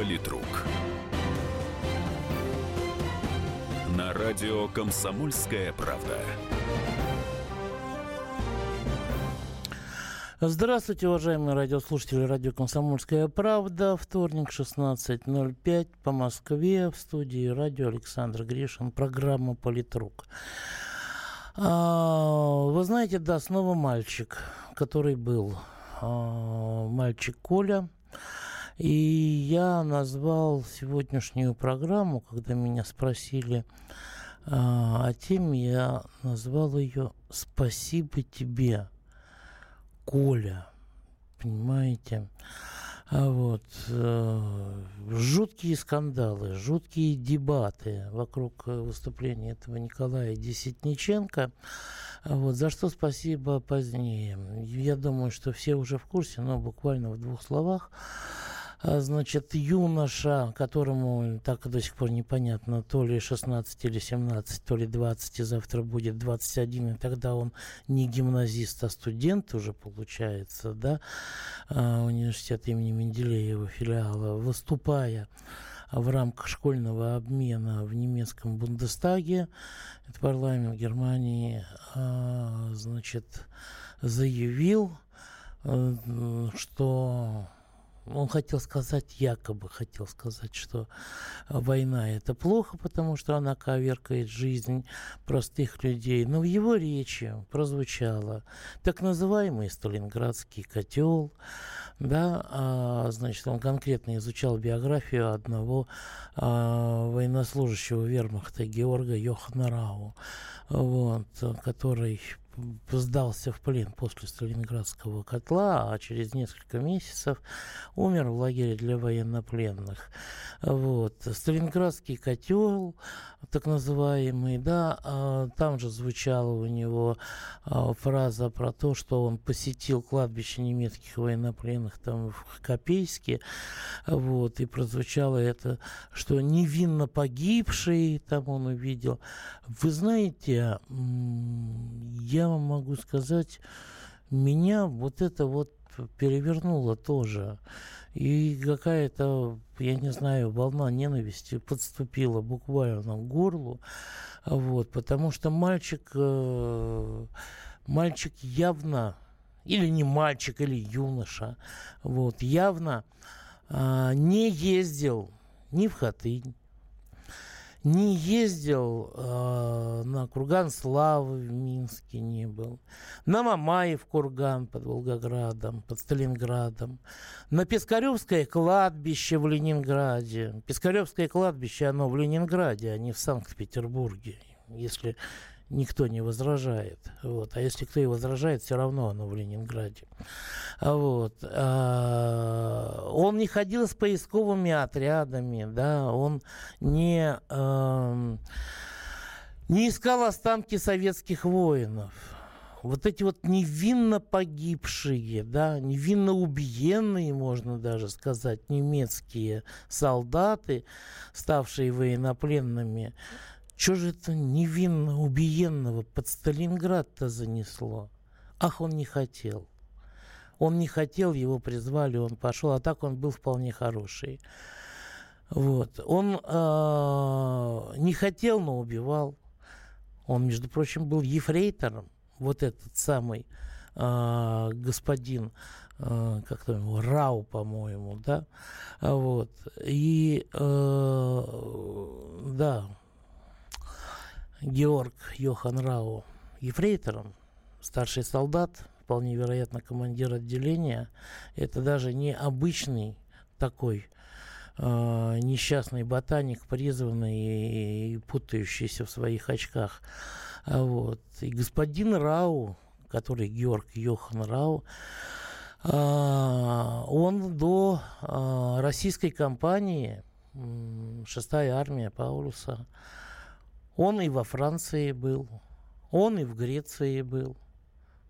Политрук. На радио «Комсомольская правда». Здравствуйте, уважаемые радиослушатели радио «Комсомольская правда». Вторник, 16.05 по Москве. В студии радио Александр Гришин. Программа «Политрук». А, вы знаете, да, снова мальчик, который был. А, мальчик Коля. И я назвал сегодняшнюю программу, когда меня спросили а, о теме, я назвал ее «Спасибо тебе». Коля. Понимаете? А вот э, жуткие скандалы, жуткие дебаты вокруг выступления этого Николая Десятниченко. А вот, за что спасибо позднее. Я думаю, что все уже в курсе, но буквально в двух словах. А, значит, юноша, которому так до сих пор непонятно, то ли 16 или 17, то ли 20, и завтра будет 21, и тогда он не гимназист, а студент уже получается, да, а, университета имени Менделеева филиала, выступая в рамках школьного обмена в немецком Бундестаге, это парламент Германии, а, значит, заявил, э, что он хотел сказать, якобы хотел сказать, что война это плохо, потому что она коверкает жизнь простых людей. Но в его речи прозвучало так называемый Сталинградский котел, да, а, значит, он конкретно изучал биографию одного а, военнослужащего вермахта Георга Йохана Рау, вот, который сдался в плен после Сталинградского котла, а через несколько месяцев умер в лагере для военнопленных. Вот. Сталинградский котел, так называемый, да, а, там же звучала у него а, фраза про то, что он посетил кладбище немецких военнопленных там в Копейске, вот, и прозвучало это, что невинно погибший, там он увидел. Вы знаете, я вам могу сказать, меня вот это вот перевернуло тоже. И какая-то, я не знаю, волна ненависти подступила буквально к горлу. Вот, потому что мальчик, э, мальчик явно, или не мальчик, или юноша, вот, явно э, не ездил ни в Хатынь, не ездил э, на Курган Славы в Минске, не был. На Мамаев курган под Волгоградом, под Сталинградом. На Пискаревское кладбище в Ленинграде. Пискаревское кладбище, оно в Ленинграде, а не в Санкт-Петербурге. Если никто не возражает. Вот. А если кто и возражает, все равно оно в Ленинграде. Вот. А, он не ходил с поисковыми отрядами, да, он не, а, не искал останки советских воинов вот эти вот невинно погибшие, да, невинно убиенные, можно даже сказать, немецкие солдаты, ставшие военнопленными, что же это невинно убиенного под Сталинград-то занесло? Ах, он не хотел. Он не хотел, его призвали, он пошел, а так он был вполне хороший. Вот. Он э, не хотел, но убивал. Он, между прочим, был ефрейтором. Вот этот самый э, господин, э, как там его, Рау, по-моему, да. Вот. И, э, да, Георг Йохан Рау ефрейтором, старший солдат, вполне вероятно командир отделения. Это даже не обычный такой э, несчастный ботаник, призванный и, и путающийся в своих очках. А вот. И господин Рау, который Георг Йохан Рау, э, он до э, российской кампании, шестая армия Паулюса, он и во Франции был, он и в Греции был.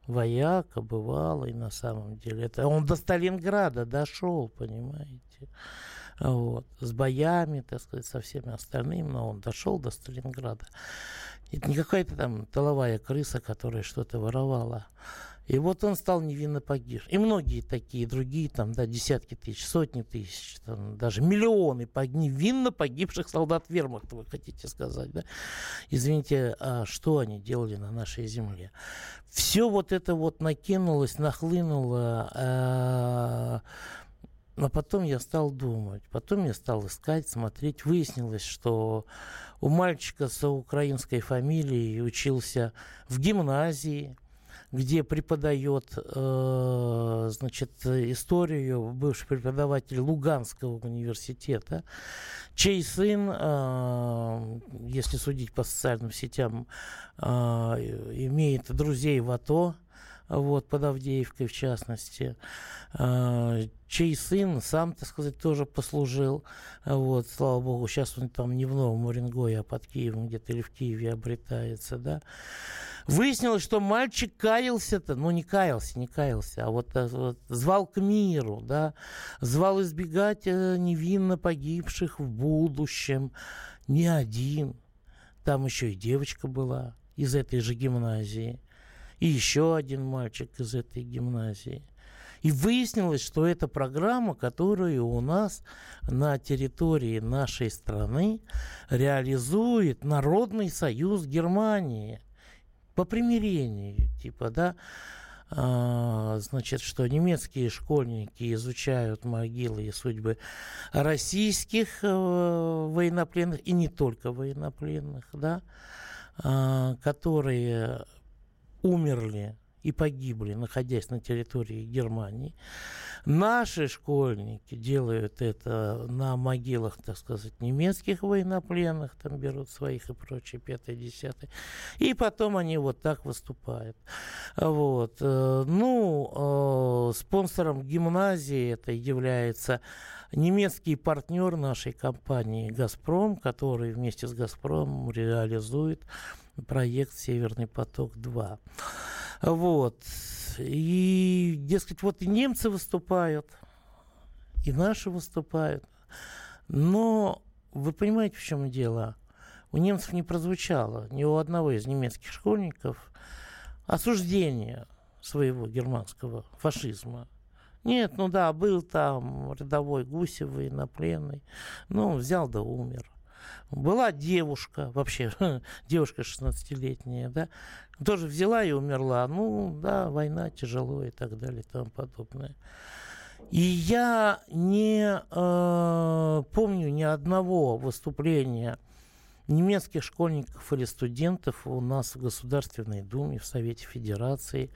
Вояка, бывалый на самом деле. Это он до Сталинграда дошел, понимаете. Вот. С боями, так сказать, со всеми остальными, но он дошел до Сталинграда. Это не какая-то там тыловая крыса, которая что-то воровала. И вот он стал невинно погиб. И многие такие другие, там, да, десятки тысяч, сотни тысяч, там, даже миллионы пог... невинно погибших солдат вермахта, вы хотите сказать, да? Извините, а что они делали на нашей земле? Все вот это вот накинулось, нахлынуло, а, но потом я стал думать, потом я стал искать, смотреть. Выяснилось, что у мальчика с украинской фамилией учился в гимназии, где преподает, э, значит, историю бывший преподаватель Луганского университета, чей сын, э, если судить по социальным сетям, э, имеет друзей в АТО, вот, под Авдеевкой в частности, э, чей сын сам, так сказать, тоже послужил, вот, слава богу, сейчас он там не в Новом Уренгое, а под Киевом где-то или в Киеве обретается, да, Выяснилось, что мальчик каялся-то, ну не каялся, не каялся, а вот, э, вот звал к миру, да, звал избегать э, невинно погибших в будущем. Не один. Там еще и девочка была из этой же гимназии. И еще один мальчик из этой гимназии. И выяснилось, что это программа, которую у нас на территории нашей страны реализует Народный союз Германии – по примирению, типа, да, а, значит, что немецкие школьники изучают могилы и судьбы российских э, военнопленных, и не только военнопленных, да, э, которые умерли и погибли, находясь на территории Германии. Наши школьники делают это на могилах, так сказать, немецких военнопленных, там берут своих и прочее, пятое, десятое. И потом они вот так выступают. Вот. Э, ну, э, спонсором гимназии это является немецкий партнер нашей компании «Газпром», который вместе с «Газпромом» реализует проект «Северный поток-2». Вот. И, дескать, вот и немцы выступают, и наши выступают. Но вы понимаете, в чем дело? У немцев не прозвучало ни у одного из немецких школьников осуждение своего германского фашизма. Нет, ну да, был там рядовой Гусевый, военнопленный, ну, взял да умер. Была девушка, вообще девушка 16-летняя, да, тоже взяла и умерла. Ну, да, война тяжело и так далее и тому подобное. И я не э, помню ни одного выступления немецких школьников или студентов у нас в Государственной Думе, в Совете Федерации,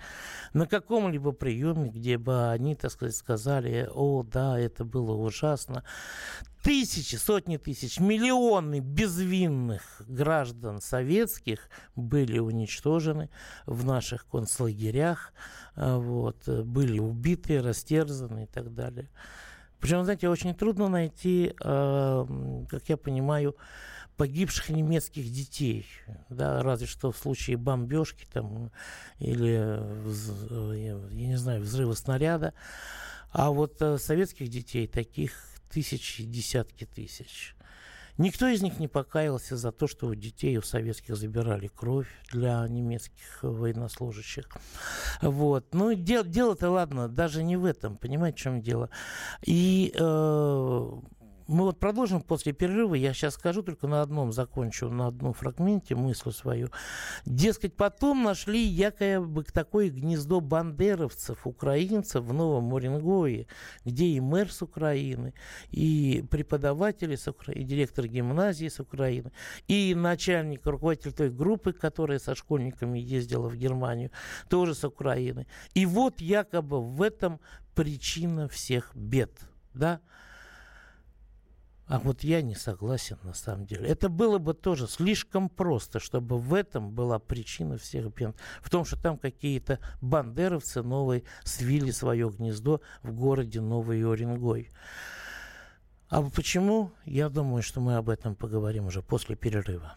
на каком-либо приеме, где бы они, так сказать, сказали, о, да, это было ужасно. Тысячи, сотни тысяч, миллионы безвинных граждан советских были уничтожены в наших концлагерях, а, вот, были убиты, растерзаны и так далее. Причем, знаете, очень трудно найти, а, как я понимаю, погибших немецких детей, да, разве что в случае бомбежки там или, я не знаю, взрыва снаряда, а вот э, советских детей таких тысячи, десятки тысяч. Никто из них не покаялся за то, что у детей у советских забирали кровь для немецких военнослужащих. Вот. Ну, дел, дело-то, ладно, даже не в этом, понимаете, в чем дело. И э, мы вот продолжим после перерыва. Я сейчас скажу, только на одном закончу, на одном фрагменте мысль свою. Дескать, потом нашли якобы такое гнездо бандеровцев, украинцев в Новом Уренгое, где и мэр с Украины, и преподаватели с Украины, и директор гимназии с Украины, и начальник, руководитель той группы, которая со школьниками ездила в Германию, тоже с Украины. И вот якобы в этом причина всех бед. Да? А вот я не согласен на самом деле. Это было бы тоже слишком просто, чтобы в этом была причина всех бед. В том, что там какие-то бандеровцы новые свили свое гнездо в городе Новый Оренгой. А почему? Я думаю, что мы об этом поговорим уже после перерыва.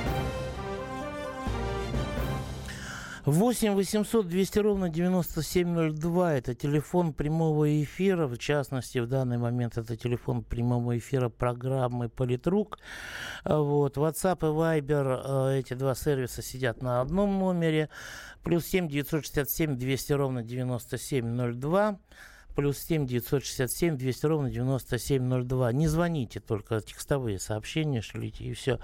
8 800 200 ровно 9702. Это телефон прямого эфира. В частности, в данный момент это телефон прямого эфира программы «Политрук». Вот. WhatsApp и Viber, э, эти два сервиса сидят на одном номере. Плюс 7 967 200 ровно 9702 плюс 7 967 200 ровно 9702. Не звоните, только текстовые сообщения шлите и все.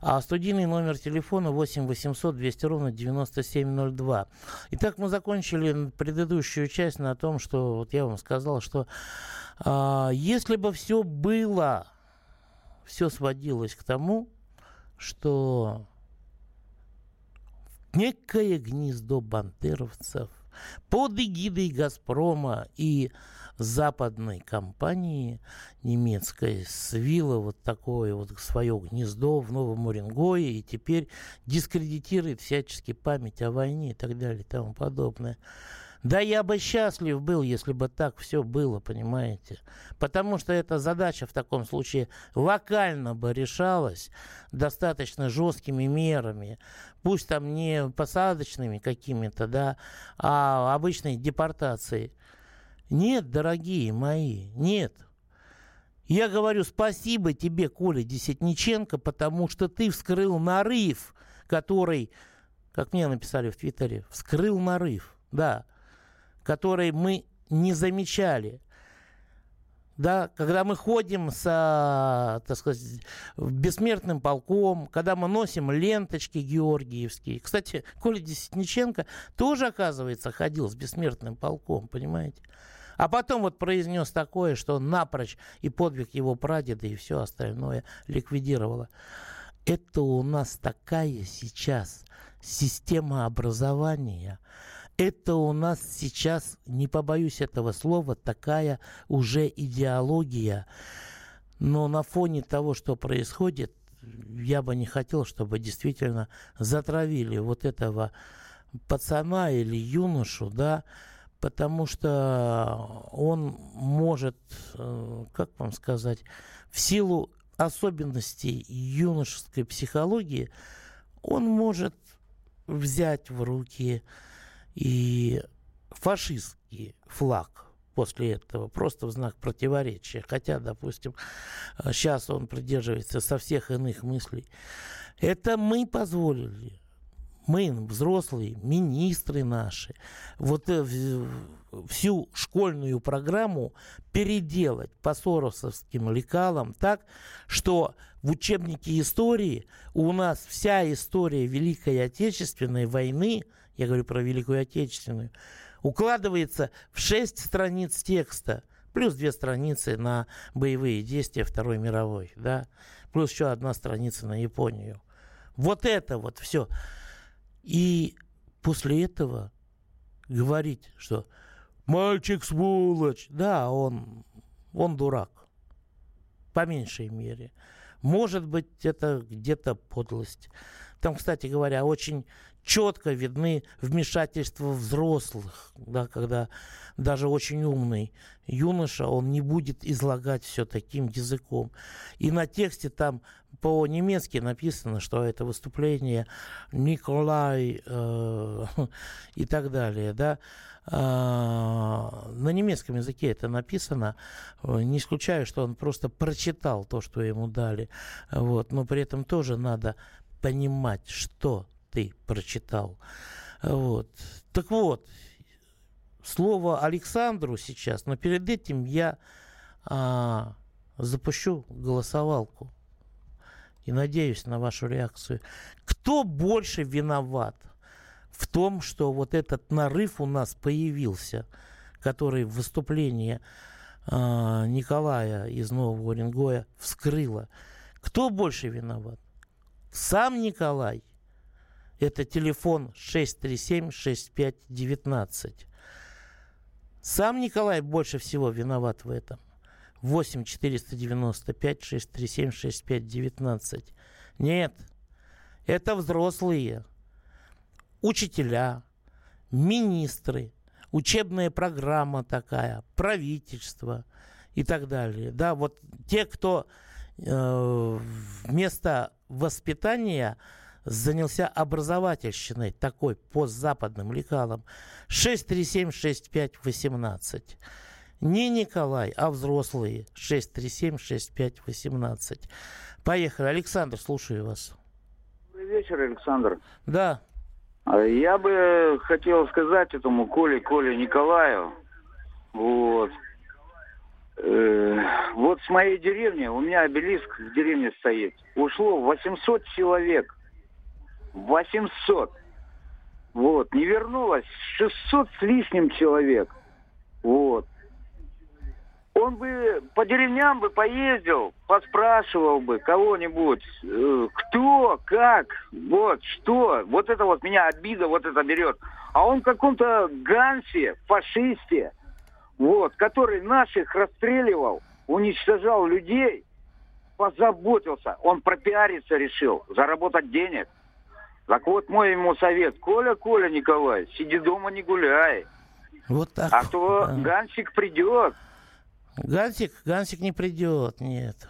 А студийный номер телефона 8 800 200 ровно 9702. Итак, мы закончили предыдущую часть на том, что вот я вам сказал, что а, если бы все было, все сводилось к тому, что некое гнездо бандеровцев под эгидой «Газпрома» и западной компании немецкой свила вот такое вот свое гнездо в Новом Уренгое и теперь дискредитирует всячески память о войне и так далее и тому подобное. Да я бы счастлив был, если бы так все было, понимаете. Потому что эта задача в таком случае локально бы решалась достаточно жесткими мерами. Пусть там не посадочными какими-то, да, а обычной депортацией. Нет, дорогие мои, нет. Я говорю спасибо тебе, Коля Десятниченко, потому что ты вскрыл нарыв, который, как мне написали в Твиттере, вскрыл нарыв, да которые мы не замечали. Да, когда мы ходим с, так сказать, бессмертным полком, когда мы носим ленточки георгиевские. Кстати, Коля Десятниченко тоже, оказывается, ходил с бессмертным полком, понимаете? А потом вот произнес такое, что напрочь и подвиг его прадеда и все остальное ликвидировало. Это у нас такая сейчас система образования – это у нас сейчас, не побоюсь этого слова, такая уже идеология. Но на фоне того, что происходит, я бы не хотел, чтобы действительно затравили вот этого пацана или юношу, да, потому что он может, э, как вам сказать, в силу особенностей юношеской психологии, он может взять в руки и фашистский флаг после этого, просто в знак противоречия. Хотя, допустим, сейчас он придерживается со всех иных мыслей. Это мы позволили. Мы, взрослые, министры наши, вот э, всю школьную программу переделать по соросовским лекалам так, что в учебнике истории у нас вся история Великой Отечественной войны – я говорю про Великую Отечественную, укладывается в шесть страниц текста, плюс две страницы на боевые действия Второй мировой, да, плюс еще одна страница на Японию. Вот это вот все. И после этого говорить, что мальчик сволочь, да, он, он дурак, по меньшей мере. Может быть, это где-то подлость. Там, кстати говоря, очень четко видны вмешательства взрослых, да, когда даже очень умный юноша, он не будет излагать все таким языком. И на тексте там по-немецки написано, что это выступление Николай э, и так далее, да. Э, на немецком языке это написано. Не исключаю, что он просто прочитал то, что ему дали. Вот. Но при этом тоже надо понимать, что ты прочитал. Вот. Так вот, слово Александру сейчас, но перед этим я а, запущу голосовалку и надеюсь на вашу реакцию. Кто больше виноват в том, что вот этот нарыв у нас появился, который в выступлении а, Николая из Нового Уренгоя вскрыло? Кто больше виноват? Сам Николай это телефон 637-6519. Сам Николай больше всего виноват в этом. 8 495 637 65 19. Нет, это взрослые, учителя, министры, учебная программа такая, правительство и так далее. Да, вот те, кто э, вместо воспитания занялся образовательщиной, такой постзападным лекалом. 637-6518. Не Николай, а взрослые. 637-6518. Поехали. Александр, слушаю вас. Добрый вечер, Александр. Да. А я бы хотел сказать этому Коле, Коле Николаю, вот, э, вот с моей деревни, у меня обелиск в деревне стоит, ушло 800 человек, 800, вот, не вернулось 600 с лишним человек, вот он бы по деревням бы поездил, поспрашивал бы кого-нибудь, э, кто, как, вот, что. Вот это вот меня обида вот это берет. А он в каком-то гансе, фашисте, вот, который наших расстреливал, уничтожал людей, позаботился. Он пропиариться решил, заработать денег. Так вот мой ему совет. Коля, Коля Николай, сиди дома, не гуляй. Вот так. А то да. Гансик придет, Гансик, Гансик не придет, нет.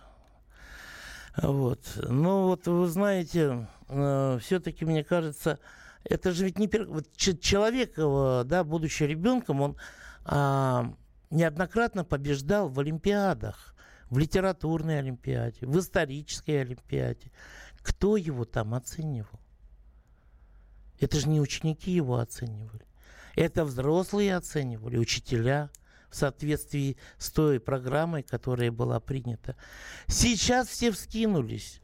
Вот. Ну вот вы знаете, э, все-таки мне кажется, это же ведь не пер... вот, человек, да, будучи ребенком, он э, неоднократно побеждал в Олимпиадах, в литературной Олимпиаде, в исторической Олимпиаде. Кто его там оценивал? Это же не ученики его оценивали. Это взрослые оценивали, учителя в соответствии с той программой, которая была принята. Сейчас все вскинулись.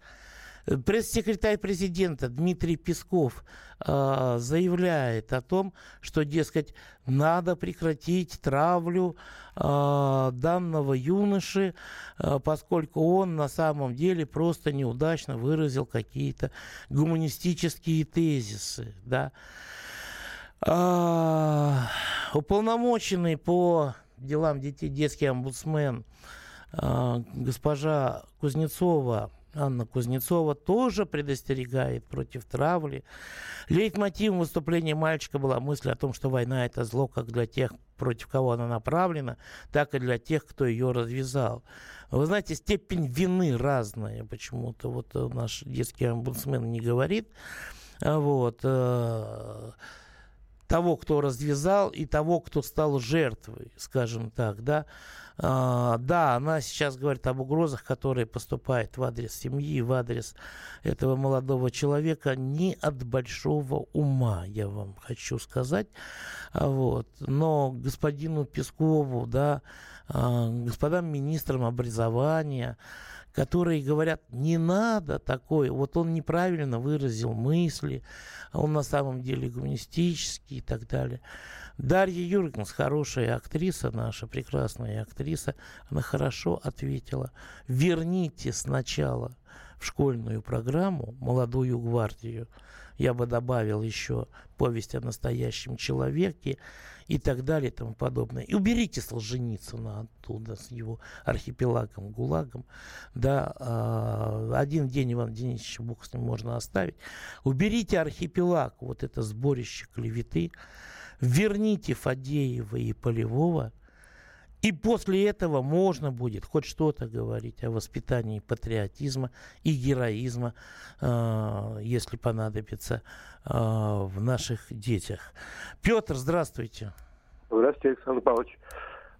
Пресс-секретарь президента Дмитрий Песков э, заявляет о том, что, дескать, надо прекратить травлю э, данного юноши, э, поскольку он на самом деле просто неудачно выразил какие-то гуманистические тезисы. Да? А, уполномоченный по делам детей детский омбудсмен госпожа Кузнецова, Анна Кузнецова тоже предостерегает против травли. Лейтмотивом выступления мальчика была мысль о том, что война это зло как для тех, против кого она направлена, так и для тех, кто ее развязал. Вы знаете, степень вины разная. Почему-то вот наш детский омбудсмен не говорит. Вот. Того, кто развязал, и того, кто стал жертвой, скажем так, да. А, да, она сейчас говорит об угрозах, которые поступают в адрес семьи, в адрес этого молодого человека не от большого ума, я вам хочу сказать. А, вот. Но господину Пескову, да, а, господам министрам образования, которые говорят, не надо такое, вот он неправильно выразил мысли, а он на самом деле гуманистический и так далее. Дарья Юргенс, хорошая актриса наша, прекрасная актриса, она хорошо ответила. Верните сначала в школьную программу «Молодую гвардию». Я бы добавил еще повесть о настоящем человеке, и так далее и тому подобное. И уберите Солженицына оттуда с его архипелагом, ГУЛАГом. Да, э, один день Иван Денисович Бог с ним можно оставить. Уберите архипелаг, вот это сборище клеветы. Верните Фадеева и Полевого – и после этого можно будет хоть что-то говорить о воспитании патриотизма и героизма, э, если понадобится, э, в наших детях. Петр, здравствуйте. Здравствуйте, Александр Павлович.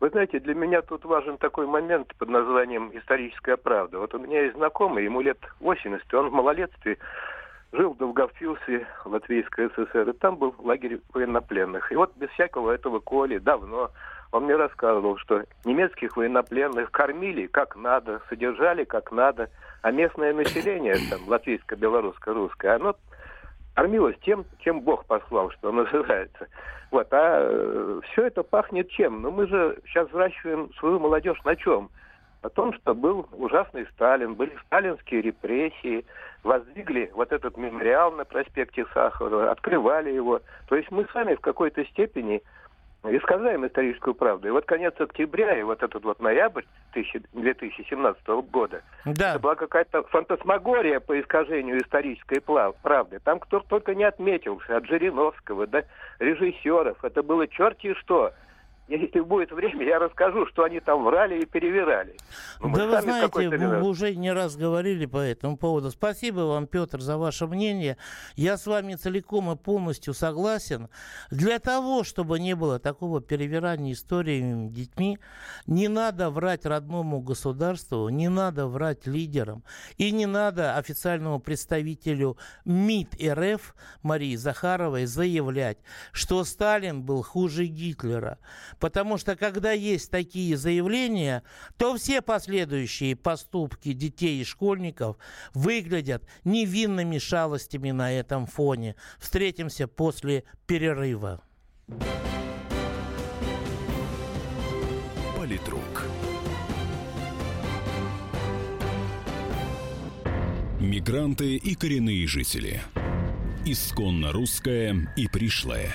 Вы знаете, для меня тут важен такой момент под названием «Историческая правда». Вот у меня есть знакомый, ему лет 80, он в малолетстве жил в Долгофьюсе, Латвийской ССР, и там был лагерь военнопленных. И вот без всякого этого Коли давно он мне рассказывал, что немецких военнопленных кормили как надо, содержали как надо, а местное население, там, латвийское, белорусское, русское, оно кормилось тем, чем Бог послал, что называется. Вот, а э, все это пахнет чем? Ну, мы же сейчас взращиваем свою молодежь на чем? О том, что был ужасный Сталин, были сталинские репрессии, воздвигли вот этот мемориал на проспекте Сахарова, открывали его. То есть мы сами в какой-то степени искажаем историческую правду. И вот конец октября и вот этот вот ноябрь 2017 года, да. это была какая-то фантасмагория по искажению исторической правды. Там кто только не отметился, от Жириновского до режиссеров. Это было черти что. Если будет время, я расскажу, что они там врали и перевирали. Но ну, да вы знаете, мы уже не раз говорили по этому поводу. Спасибо вам, Петр, за ваше мнение. Я с вами целиком и полностью согласен. Для того, чтобы не было такого перевирания историями детьми, не надо врать родному государству, не надо врать лидерам, и не надо официальному представителю МИД РФ Марии Захаровой заявлять, что Сталин был хуже Гитлера. Потому что когда есть такие заявления, то все последующие поступки детей и школьников выглядят невинными шалостями на этом фоне. Встретимся после перерыва. Политрук. Мигранты и коренные жители. Исконно русская и пришлая.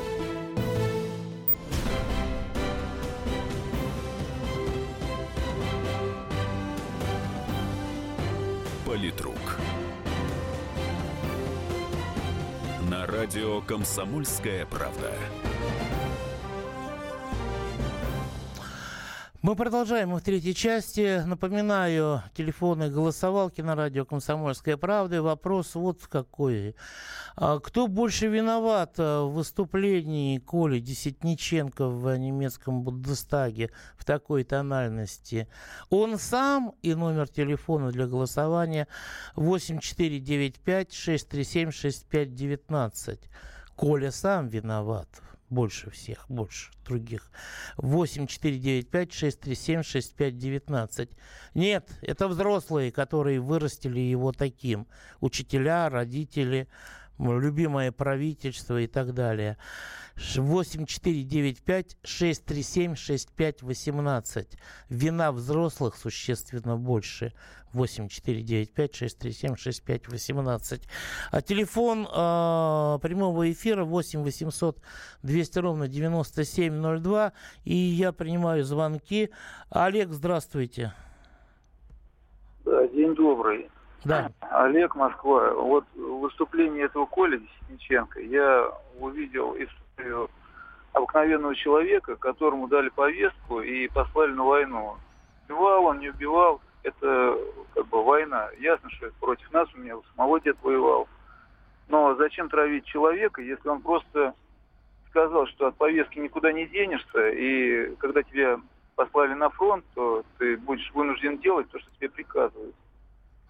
«Комсомольская правда». Мы продолжаем в третьей части. Напоминаю, телефоны голосовалки на радио «Комсомольская правда». Вопрос вот какой. А кто больше виноват в выступлении Коли Десятниченко в немецком Бундестаге в такой тональности? Он сам и номер телефона для голосования 8495-637-6519. Коля сам виноват больше всех, больше других. 8 495 637 6519. Нет, это взрослые, которые вырастили его таким. Учителя, родители, любимое правительство и так далее. 8 495 637 6518. Вина взрослых существенно больше. 8 495 637 6518. А телефон э, прямого эфира 8 800 200 ровно 9702. И я принимаю звонки. Олег, здравствуйте. Да, день добрый. Да. Олег, Москва. Вот выступление этого Коля Десниченко я увидел историю обыкновенного человека, которому дали повестку и послали на войну. Убивал он, не убивал, это как бы война. Ясно, что это против нас, у меня самого дед воевал. Но зачем травить человека, если он просто сказал, что от повестки никуда не денешься, и когда тебя послали на фронт, то ты будешь вынужден делать то, что тебе приказывают.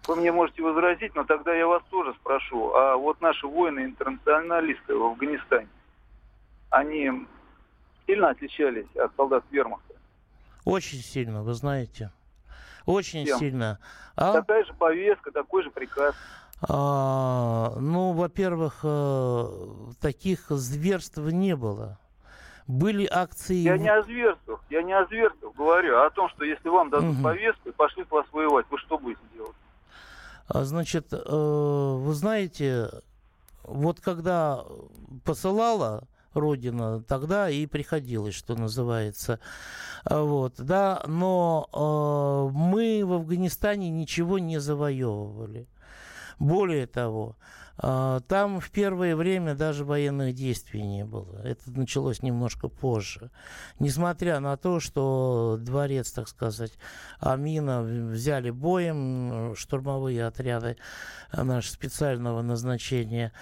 Вы мне можете возразить, но тогда я вас тоже спрошу. А вот наши воины-интернационалисты в Афганистане, они сильно отличались от солдат вермахта? Очень сильно, вы знаете. Очень Чем? сильно. А? Такая же повестка, такой же приказ. А, ну, во-первых, э, таких зверств не было. Были акции... Я не о зверствах, я не о зверствах говорю, а о том, что если вам дадут угу. повестку и пошлют вас воевать, вы что будете делать? А, значит, э, вы знаете, вот когда посылала Родина, тогда и приходилось, что называется. А, вот, да, но э, мы в Афганистане ничего не завоевывали. Более того, э, там в первое время даже военных действий не было. Это началось немножко позже. Несмотря на то, что дворец, так сказать, Амина взяли боем, штурмовые отряды наши специального назначения,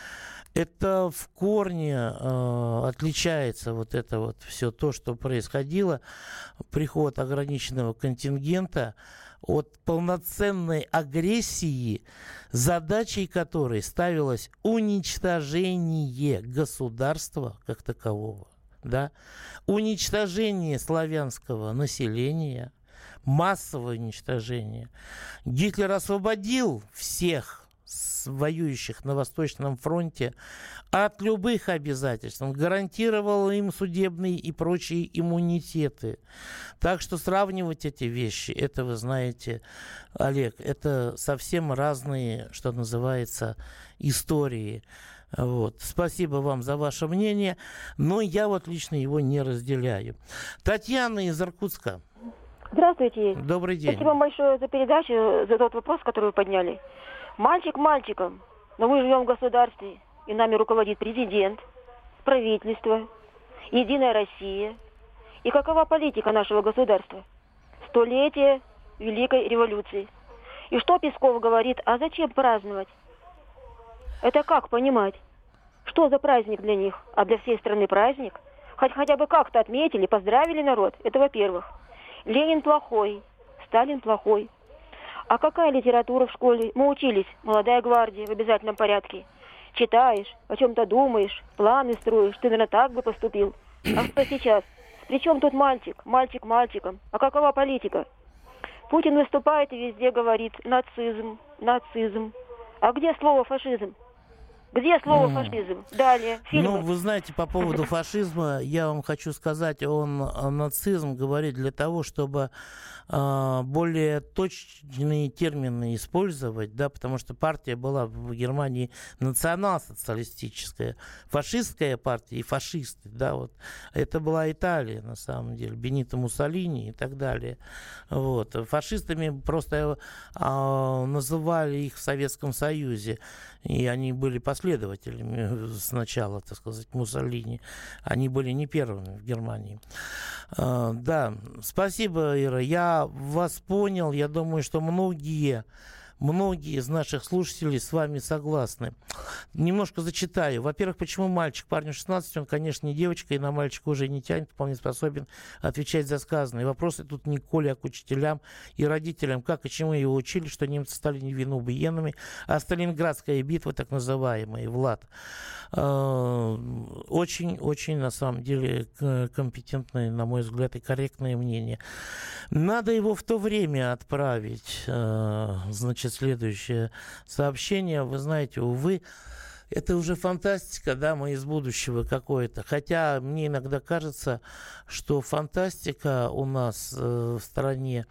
это в корне э, отличается вот это вот все то, что происходило, приход ограниченного контингента от полноценной агрессии, задачей которой ставилось уничтожение государства как такового, да, уничтожение славянского населения, массовое уничтожение. Гитлер освободил всех воюющих на Восточном фронте от любых обязательств. Он гарантировал им судебные и прочие иммунитеты. Так что сравнивать эти вещи, это вы знаете, Олег, это совсем разные, что называется, истории. Вот. Спасибо вам за ваше мнение, но я вот лично его не разделяю. Татьяна из Иркутска. Здравствуйте. Добрый день. Спасибо вам большое за передачу, за тот вопрос, который вы подняли. Мальчик мальчиком, но мы живем в государстве, и нами руководит президент, правительство, Единая Россия. И какова политика нашего государства? Столетие Великой революции. И что Песков говорит, а зачем праздновать? Это как понимать? Что за праздник для них? А для всей страны праздник? Хоть хотя бы как-то отметили, поздравили народ. Это во-первых. Ленин плохой, Сталин плохой. А какая литература в школе? Мы учились, молодая гвардия, в обязательном порядке. Читаешь, о чем-то думаешь, планы строишь, ты, наверное, так бы поступил. А что сейчас? Причем тут мальчик? Мальчик мальчиком. А какова политика? Путин выступает и везде говорит нацизм, нацизм. А где слово фашизм? Где слово mm. фашизм? Далее. Фильмы. Ну, вы знаете, по поводу фашизма, я вам хочу сказать, он э, нацизм говорит для того, чтобы э, более точные термины использовать, да, потому что партия была в Германии национал-социалистическая, фашистская партия и фашисты, да, вот. Это была Италия, на самом деле, Бенито Муссолини и так далее. Вот. Фашистами просто э, называли их в Советском Союзе, и они были последователями сначала, так сказать, Муссолини. Они были не первыми в Германии. А, да, спасибо, Ира. Я вас понял. Я думаю, что многие Многие из наших слушателей с вами согласны. Немножко зачитаю. Во-первых, почему мальчик? Парню 16, он, конечно, не девочка, и на мальчика уже не тянет, вполне способен отвечать за сказанное. Вопросы тут не Коле, а к учителям и родителям. Как и чему его учили, что немцы стали невинно убиенными, а Сталинградская битва, так называемая, Влад. Очень-очень, э, на самом деле, компетентное, на мой взгляд, и корректное мнение. Надо его в то время отправить, э, значит, следующее сообщение. Вы знаете, увы, это уже фантастика, да, мы из будущего какое-то. Хотя мне иногда кажется, что фантастика у нас э, в стране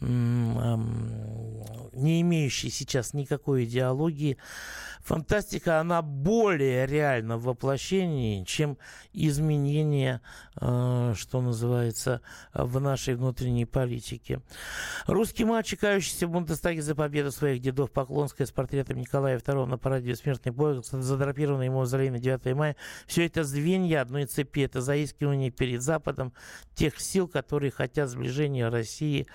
не имеющий сейчас никакой идеологии. Фантастика, она более реальна в воплощении, чем изменение, э, что называется, в нашей внутренней политике. Русский мальчик, кающийся в Бундестаге за победу своих дедов Поклонская с портретом Николая II на параде «Смертный поезд», задрапированный ему мавзолей на 9 мая, все это звенья одной цепи, это заискивание перед Западом тех сил, которые хотят сближения России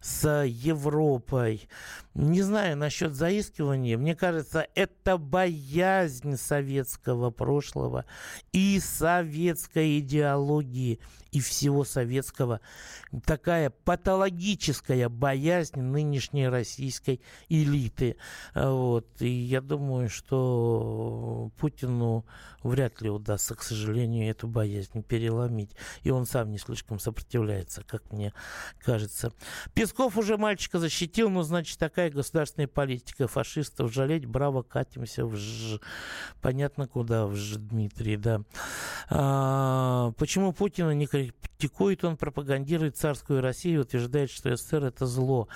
с Европой. Не знаю насчет заискивания. Мне кажется, это боязнь советского прошлого и советской идеологии и всего советского. Такая патологическая боязнь нынешней российской элиты. Вот. И я думаю, что Путину вряд ли удастся, к сожалению, эту боязнь переломить. И он сам не слишком сопротивляется, как мне кажется. Песков уже мальчика защитил, но, значит, такая государственная политика фашистов. Жалеть, браво, катимся в ж... Понятно, куда в ж, Дмитрий, да. А, почему Путина не критикует, он пропагандирует царскую Россию, утверждает, что СССР это зло.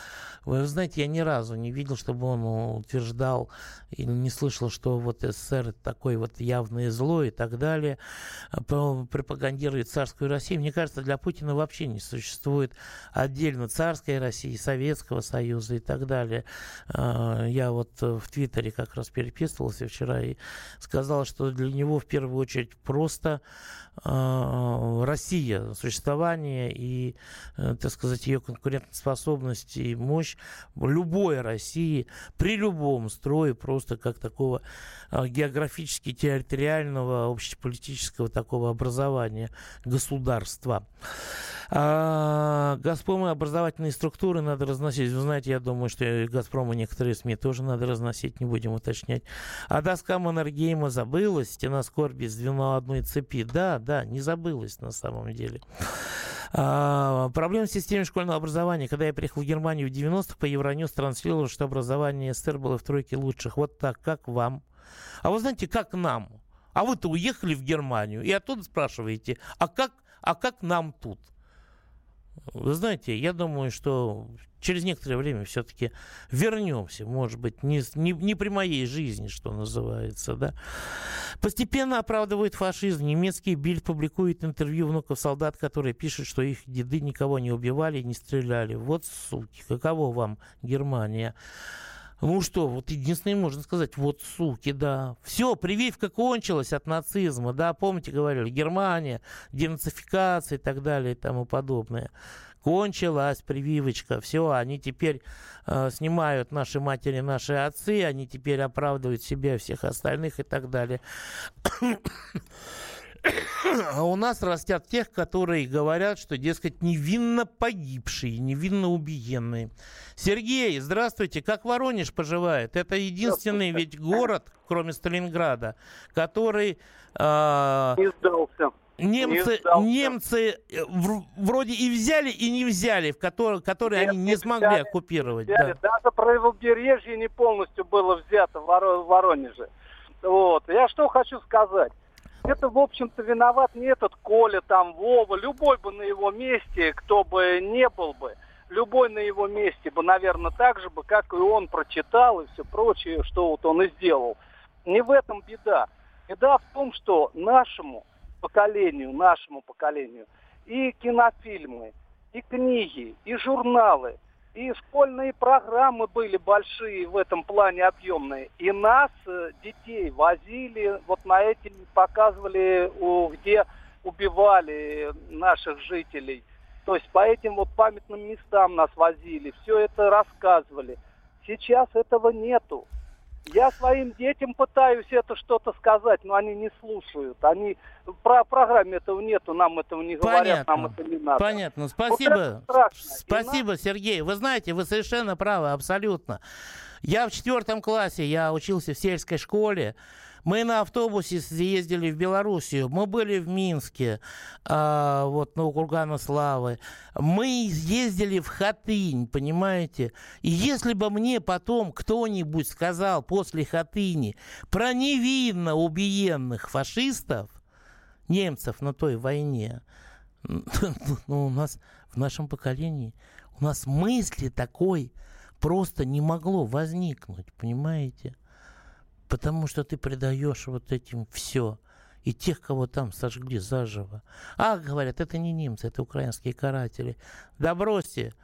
Вы знаете, я ни разу не видел, чтобы он утверждал или не слышал, что вот СССР это такое вот явное зло и так далее. Пропагандирует царскую Россию. Мне кажется, для Путина вообще не существует отдельно царской России, Советского Союза и так далее. А, я вот в Твиттере как раз переписывался вчера и сказал, что для него в первую очередь просто Россия, существование и, э, так сказать, ее конкурентоспособность и мощь любой России при любом строе просто как такого а, географически территориального общеполитического такого образования государства. А, Газпромы образовательные структуры надо разносить. Вы знаете, я думаю, что Газпромы некоторые СМИ тоже надо разносить, не будем уточнять. А доска Маннергейма забылась, стена скорби, звено одной цепи. Да, да, не забылась на самом деле. А, проблема в системе школьного образования. Когда я приехал в Германию в 90-х, по Евроньюз транслировал, что образование СССР было в тройке лучших. Вот так, как вам? А вы знаете, как нам? А вы-то уехали в Германию и оттуда спрашиваете, а как, а как нам тут? Вы знаете, я думаю, что через некоторое время все-таки вернемся, может быть, не, не, не при моей жизни, что называется, да. Постепенно оправдывают фашизм. Немецкий Бильд публикует интервью внуков солдат, которые пишут, что их деды никого не убивали и не стреляли. Вот суки, каково вам Германия? Ну что, вот единственное можно сказать, вот суки, да. Все, прививка кончилась от нацизма, да, помните, говорили, Германия, денацификация и так далее и тому подобное. Кончилась прививочка, все, они теперь э, снимают наши матери, наши отцы, они теперь оправдывают себя, всех остальных и так далее. А у нас растят тех, которые говорят, что, дескать, невинно погибшие, невинно убиенные. Сергей, здравствуйте. Как Воронеж поживает? Это единственный ведь город, кроме Сталинграда, который... Э, не сдался. Немцы, не немцы э, вроде и взяли, и не взяли, в которые, которые Нет, они не смогли взяли, оккупировать. Взяли. Да. Даже правобережье не полностью было взято в Воронеже. Вот. Я что хочу сказать это, в общем-то, виноват не этот Коля, там, Вова, любой бы на его месте, кто бы не был бы, любой на его месте бы, наверное, так же бы, как и он прочитал и все прочее, что вот он и сделал. Не в этом беда. Беда в том, что нашему поколению, нашему поколению и кинофильмы, и книги, и журналы – и школьные программы были большие в этом плане объемные. И нас, э, детей, возили, вот на эти показывали, где убивали наших жителей. То есть по этим вот памятным местам нас возили, все это рассказывали. Сейчас этого нету. Я своим детям пытаюсь это что-то сказать, но они не слушают. Они про программе этого нету, нам этого не говорят, Понятно. нам это не надо. Понятно. Спасибо. Вот Спасибо, Сергей. Вы знаете, вы совершенно правы, абсолютно. Я в четвертом классе, я учился в сельской школе. Мы на автобусе съездили в Белоруссию, мы были в Минске, а, вот на Кургана Славы. Мы ездили в Хатынь, понимаете? И если бы мне потом кто-нибудь сказал после Хатыни про невинно убиенных фашистов, немцев на той войне, ну, у нас в нашем поколении, у нас мысли такой просто не могло возникнуть, понимаете? Потому что ты предаешь вот этим все. И тех, кого там сожгли заживо. А, говорят, это не немцы, это украинские каратели. Да бросьте,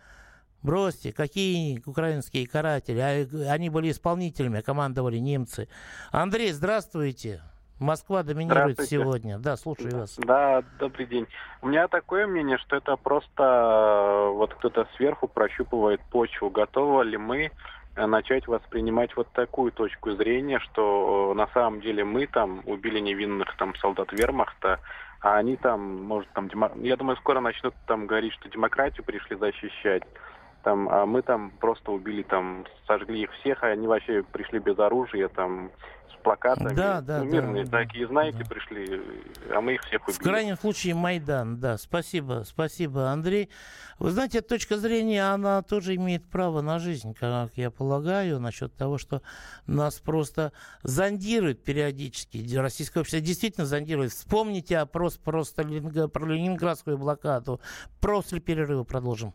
бросьте, какие украинские каратели? А, они были исполнителями, командовали немцы. Андрей, здравствуйте. Москва доминирует сегодня. Да, слушаю вас. Да, добрый день. У меня такое мнение, что это просто э, вот кто-то сверху прощупывает почву. Готовы ли мы Э, начать воспринимать вот такую точку зрения, что э, на самом деле мы там убили невинных там солдат вермахта, а они там, может, там, демо... я думаю, скоро начнут там говорить, что демократию пришли защищать, там, а мы там просто убили, там, сожгли их всех, а они вообще пришли без оружия, там, плакатами. Да, да, ну, мирные да, такие, знаете, да. пришли, а мы их всех убили. В крайнем случае Майдан, да. Спасибо, спасибо, Андрей. Вы знаете, эта точка зрения, она тоже имеет право на жизнь, как я полагаю, насчет того, что нас просто зондируют периодически. Российское общество действительно зондирует. Вспомните опрос про, Сталинг... про Ленинградскую блокаду. После перерыва продолжим.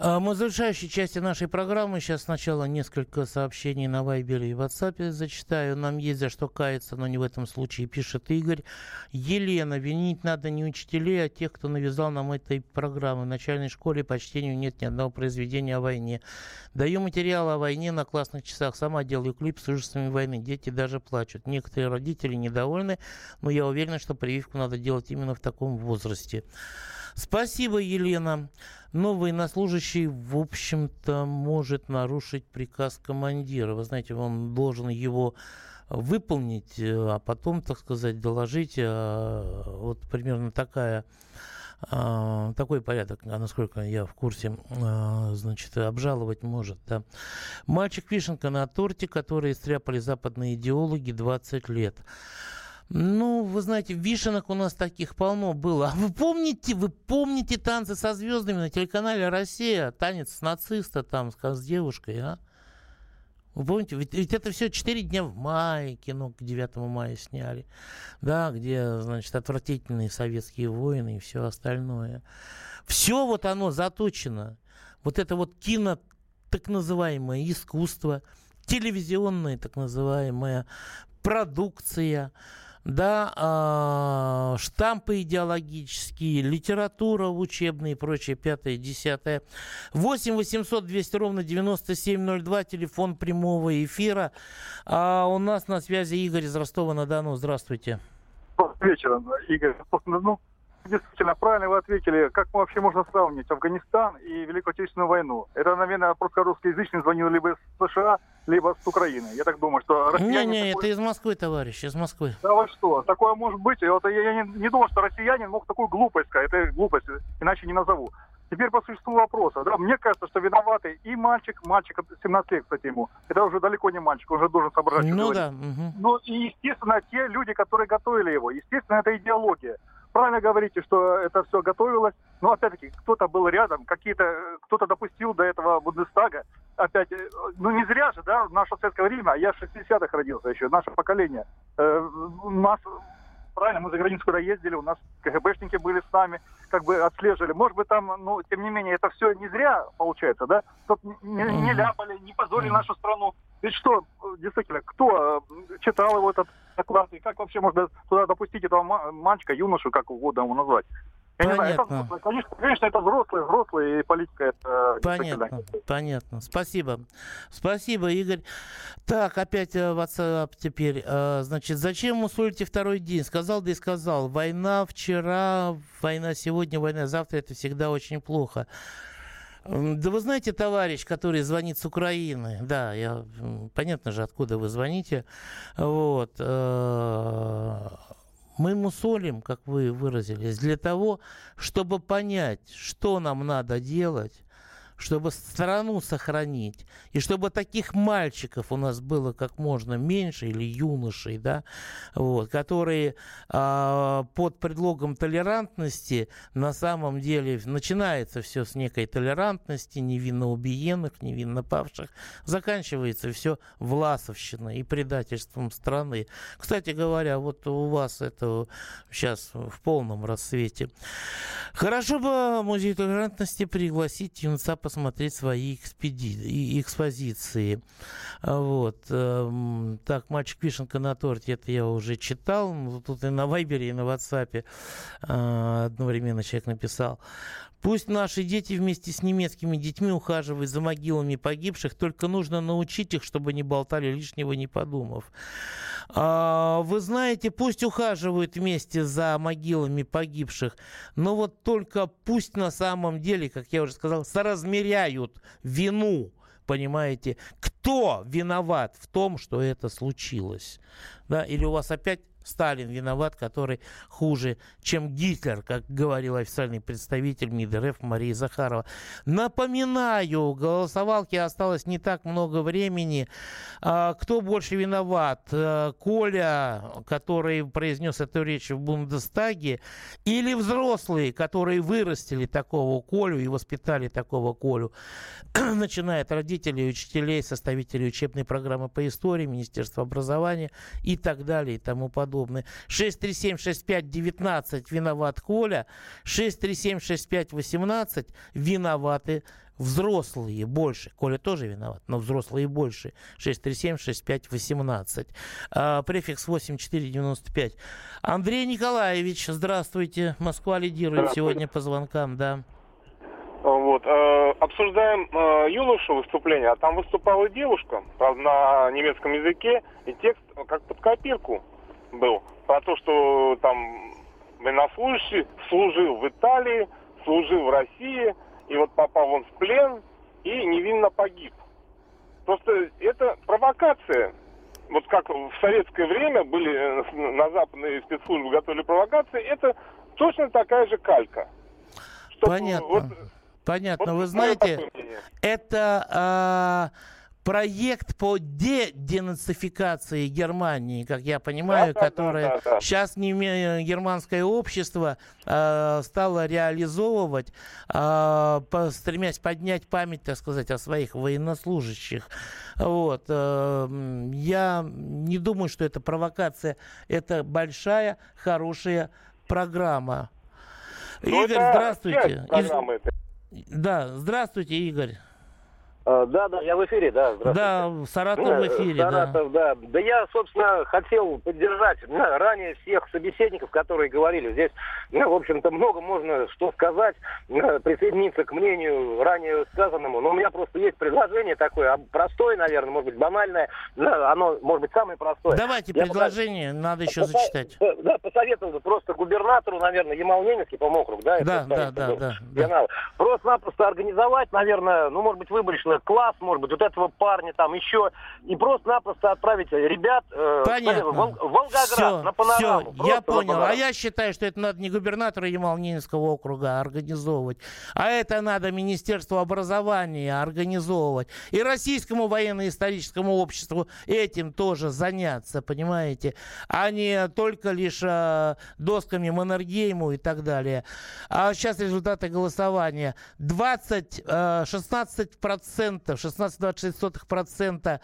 Мы в завершающей части нашей программы. Сейчас сначала несколько сообщений на Вайбере и WhatsApp зачитаю. Нам есть за что каяться, но не в этом случае, пишет Игорь. Елена, винить надо не учителей, а тех, кто навязал нам этой программы. В начальной школе по чтению нет ни одного произведения о войне. Даю материал о войне на классных часах. Сама делаю клип с ужасами войны. Дети даже плачут. Некоторые родители недовольны, но я уверена, что прививку надо делать именно в таком возрасте. Спасибо, Елена. Но военнослужащий, в общем-то, может нарушить приказ командира. Вы знаете, он должен его выполнить, э, а потом, так сказать, доложить. А, вот примерно такая а, такой порядок, а насколько я в курсе, значит, обжаловать может. Да. Мальчик Вишенка на торте, который стряпали западные идеологи 20 лет. Ну, вы знаете, вишенок у нас таких полно было. А вы помните, вы помните танцы со звездами на телеканале «Россия»? Танец нациста там, с девушкой, а? Вы помните, ведь, ведь это все четыре дня в мае, кино к 9 мая сняли, да, где, значит, отвратительные советские войны и все остальное. Все вот оно заточено. Вот это вот кино, так называемое искусство, телевизионная так называемая продукция – да, э, штампы идеологические, литература учебная и прочее, пятое, десятое. 8 800 200 ровно 9702, телефон прямого эфира. А у нас на связи Игорь из Ростова-на-Дону. Здравствуйте. Добрый вечер, Игорь. Ну, действительно, правильно вы ответили. Как вообще можно сравнить Афганистан и Великую Отечественную войну? Это, наверное, просто русскоязычный звонил либо из США, либо с Украины. Я так думаю, что россияне... Не-не, такой... это из Москвы, товарищ, из Москвы. Да вы что? Такое может быть. Вот я, не, не думал, что россиянин мог такую глупость сказать. Это глупость, иначе не назову. Теперь по существу вопроса. Да, мне кажется, что виноватый и мальчик, мальчик 17 лет, кстати, ему. Это уже далеко не мальчик, он уже должен соображать. Ну да. Угу. Ну и, естественно, те люди, которые готовили его. Естественно, это идеология правильно говорите, что это все готовилось. Но опять-таки, кто-то был рядом, какие-то, кто-то допустил до этого Бундестага. Опять, э, ну не зря же, да, в наше советское время, я в 60-х родился еще, наше поколение. Э, у нас правильно, мы за границу куда ездили, у нас КГБшники были с нами, как бы отслеживали. Может быть, там, ну, тем не менее, это все не зря получается, да? Чтоб не, не ляпали, не позорили нашу страну. Ведь что, действительно, кто э, читал его этот доклад, и как вообще можно туда допустить этого мальчика, юношу, как угодно его назвать? Я понятно. не знаю, это, конечно, конечно, это взрослые, взрослые, и политика это... Понятно, понятно. Спасибо. Спасибо, Игорь. Так, опять э, WhatsApp теперь. Э, значит, зачем мусолите второй день? Сказал, да и сказал. Война вчера, война сегодня, война завтра. Это всегда очень плохо. Да вы знаете, товарищ, который звонит с Украины, да, я, понятно же, откуда вы звоните, вот, э, мы мусолим, как вы выразились, для того, чтобы понять, что нам надо делать, чтобы страну сохранить, и чтобы таких мальчиков у нас было как можно меньше, или юношей, да, вот, которые а, под предлогом толерантности на самом деле начинается все с некой толерантности, невинно убиенных, невинно павших, заканчивается все власовщиной и предательством страны. Кстати говоря, вот у вас это сейчас в полном расцвете. Хорошо бы музей толерантности пригласить юнца посмотреть свои экспеди... экспозиции. Вот. Эм, так, «Мальчик вишенка на торте» это я уже читал. Ну, тут и на Вайбере, и на Ватсапе э, одновременно человек написал. Пусть наши дети вместе с немецкими детьми ухаживают за могилами погибших, только нужно научить их, чтобы не болтали лишнего, не подумав. А, вы знаете, пусть ухаживают вместе за могилами погибших, но вот только пусть на самом деле, как я уже сказал, соразмеряют вину понимаете, кто виноват в том, что это случилось. Да? Или у вас опять Сталин виноват, который хуже, чем Гитлер, как говорил официальный представитель МИД РФ Мария Захарова. Напоминаю, голосовалки осталось не так много времени. А, кто больше виноват? А, Коля, который произнес эту речь в Бундестаге, или взрослые, которые вырастили такого Колю и воспитали такого Колю, начиная от родителей, учителей, составителей учебной программы по истории, Министерства образования и так далее и тому подобное. 637-65-19 виноват Коля, 637-65-18 виноваты взрослые больше. Коля тоже виноват, но взрослые больше. 637-65-18. А, префикс 8495. Андрей Николаевич, здравствуйте. Москва лидирует сегодня по звонкам, да. Вот. Э, обсуждаем э, юношу выступление, а там выступала девушка, правда, на немецком языке, и текст как под копирку был. Про то, что там военнослужащий служил в Италии, служил в России, и вот попал он в плен и невинно погиб. Просто это провокация. Вот как в советское время были э, на западные спецслужбы готовили провокации, это точно такая же калька. Чтобы Понятно. Вот, Понятно. Вот Вы знаете, это а, проект по де-денацификации Германии, как я понимаю, да, которое да, да, да. сейчас германское общество э, стало реализовывать, э, стремясь поднять память, так сказать, о своих военнослужащих. Вот. Э, я не думаю, что это провокация. Это большая, хорошая программа. Но Игорь, здравствуйте. Из... Да, здравствуйте, Игорь. А, да, да, я в эфире, да. Да, Саратов в эфире, Саратов, да. да. Да я, собственно, хотел поддержать да, ранее всех собеседников, которые говорили. Здесь, ну, в общем-то, много можно что сказать, да, присоединиться к мнению ранее сказанному. Но у меня просто есть предложение такое, а, простое, наверное, может быть, банальное. Да, оно, может быть, самое простое. Давайте я предложение, пока... надо еще зачитать. Да, посоветовал бы просто губернатору, наверное, Ямал-Ненецкий, по округ, да? Да, да, да, да, да. Просто-напросто организовать, наверное, ну, может быть, выборочно класс, может быть, вот этого парня там еще, и просто-напросто отправить ребят э, Понятно. в Волгоград все, на панораму. Все, я понял. А я считаю, что это надо не губернатора Ямал-Ненецкого округа организовывать, а это надо Министерству образования организовывать. И Российскому военно-историческому обществу этим тоже заняться, понимаете, а не только лишь э, досками Маннергейму и так далее. А сейчас результаты голосования. 20, э, 16 процентов, 16,26%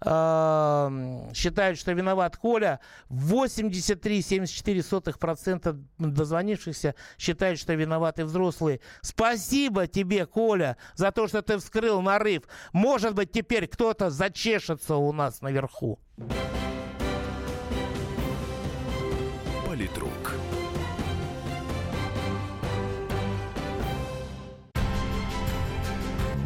э, считают, что виноват Коля, 83,74% дозвонившихся считают, что виноваты взрослые. Спасибо тебе, Коля, за то, что ты вскрыл нарыв. Может быть, теперь кто-то зачешется у нас наверху.